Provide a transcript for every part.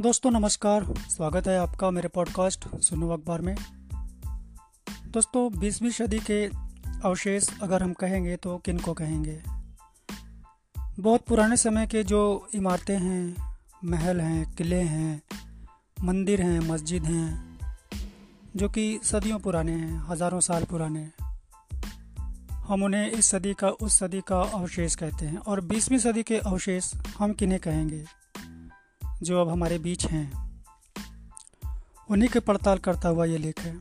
दोस्तों, नमस्कार। स्वागत है आपका मेरे पॉडकास्ट सुनो अखबार में। दोस्तों, बीसवीं सदी के अवशेष अगर हम कहेंगे तो किन को कहेंगे? बहुत पुराने समय के जो इमारतें हैं, महल हैं, किले हैं, मंदिर हैं, मस्जिद हैं, जो कि सदियों पुराने हैं, हज़ारों साल पुराने हम उन्हें इस सदी का, उस सदी का अवशेष कहते हैं। और बीसवीं सदी के अवशेष हम किन्हें कहेंगे? जो अब हमारे बीच हैं, उन्हीं के पड़ताल करता हुआ ये लेख है।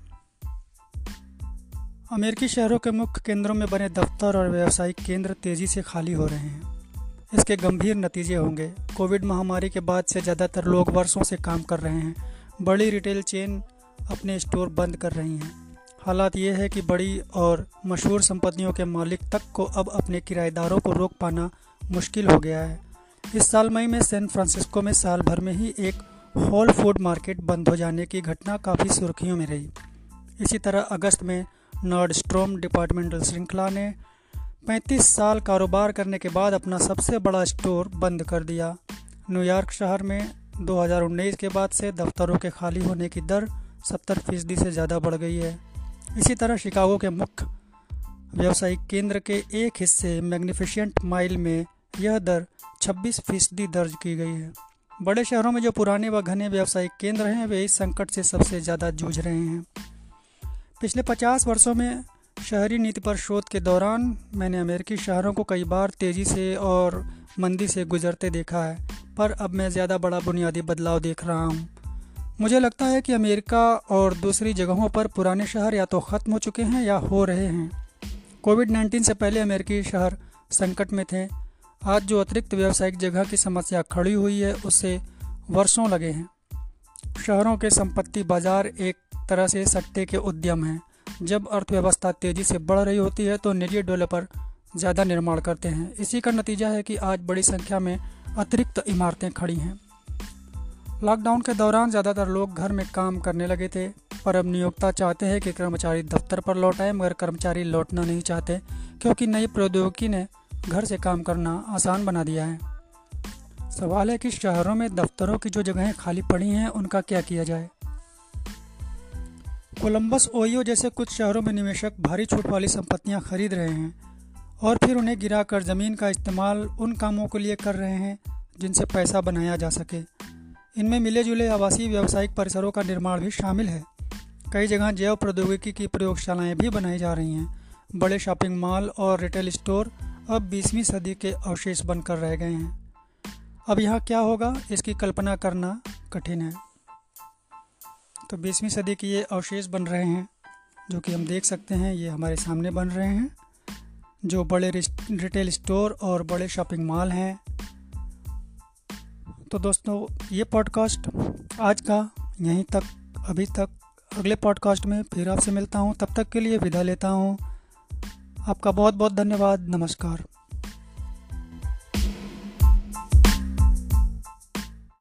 अमेरिकी शहरों के मुख्य केंद्रों में बने दफ्तर और व्यावसायिक केंद्र तेज़ी से खाली हो रहे हैं। इसके गंभीर नतीजे होंगे। कोविड महामारी के बाद से ज़्यादातर लोग वर्षों से काम कर रहे हैं। बड़ी रिटेल चेन अपने स्टोर बंद कर रही हैं। हालात ये है कि बड़ी और मशहूर संपत्तियों के मालिक तक को अब अपने किराएदारों को रोक पाना मुश्किल हो गया है। इस साल मई में सैन फ्रांसिस्को में साल भर में ही एक होल फ़ूड मार्केट बंद हो जाने की घटना काफ़ी सुर्खियों में रही। इसी तरह अगस्त में नॉर्ड स्ट्रोम डिपार्टमेंटल श्रृंखला ने 35 साल कारोबार करने के बाद अपना सबसे बड़ा स्टोर बंद कर दिया। न्यूयॉर्क शहर में 2019 के बाद से दफ्तरों के खाली होने की दर 70 फ़ीसदी से ज़्यादा बढ़ गई है। इसी तरह शिकागो के मुख्य व्यावसायिक केंद्र के एक हिस्से मैग्निफिशेंट माइल में यह दर 26 फ़ीसदी दर्ज की गई है। बड़े शहरों में जो पुराने व घने व्यावसायिक केंद्र हैं, वे इस संकट से सबसे ज़्यादा जूझ रहे हैं। पिछले 50 वर्षों में शहरी नीति पर शोध के दौरान मैंने अमेरिकी शहरों को कई बार तेज़ी से और मंदी से गुजरते देखा है, पर अब मैं ज़्यादा बड़ा बुनियादी बदलाव देख रहा हूँ। मुझे लगता है कि अमेरिका और दूसरी जगहों पर पुराने शहर या तो ख़त्म हो चुके हैं या हो रहे हैं। कोविड 19 से पहले अमेरिकी शहर संकट में थे आज जो अतिरिक्त व्यावसायिक जगह की समस्या खड़ी हुई है उससे वर्षों लगे हैं। शहरों के संपत्ति बाज़ार एक तरह से सट्टे के उद्यम हैं। जब अर्थव्यवस्था तेज़ी से बढ़ रही होती है तो निजी डेवलपर ज़्यादा निर्माण करते हैं। इसी का नतीजा है कि आज बड़ी संख्या में अतिरिक्त इमारतें खड़ी हैं। लॉकडाउन के दौरान ज़्यादातर लोग घर में काम करने लगे थे, पर अब नियोक्ता चाहते हैं कि कर्मचारी दफ्तर पर लौट आए, मगर कर्मचारी लौटना नहीं चाहते, क्योंकि नई प्रौद्योगिकी ने घर से काम करना आसान बना दिया है। सवाल है कि शहरों में दफ्तरों की जो जगहें खाली पड़ी हैं, उनका क्या किया जाए? कोलंबस ओयो जैसे कुछ शहरों में निवेशक भारी छूट वाली संपत्तियाँ खरीद रहे हैं और फिर उन्हें गिराकर ज़मीन का इस्तेमाल उन कामों के लिए कर रहे हैं जिनसे पैसा बनाया जा सके। इनमें मिले जुले आवासीय व्यावसायिक परिसरों का निर्माण भी शामिल है। कई जगह जैव प्रौद्योगिकी की प्रयोगशालाएँ भी बनाई जा रही हैं। बड़े शॉपिंग मॉल और रिटेल स्टोर अब बीसवीं सदी के अवशेष बनकर रह गए हैं। अब यहाँ क्या होगा, इसकी कल्पना करना कठिन है। तो बीसवीं सदी के ये अवशेष बन रहे हैं, जो कि हम देख सकते हैं, ये हमारे सामने बन रहे हैं, जो बड़े रिटेल स्टोर और बड़े शॉपिंग मॉल हैं। तो दोस्तों, ये पॉडकास्ट आज का यहीं तक, अभी तक। अगले पॉडकास्ट में फिर आपसे मिलता हूँ, तब तक के लिए विदा लेता हूँ। आपका बहुत बहुत धन्यवाद। नमस्कार।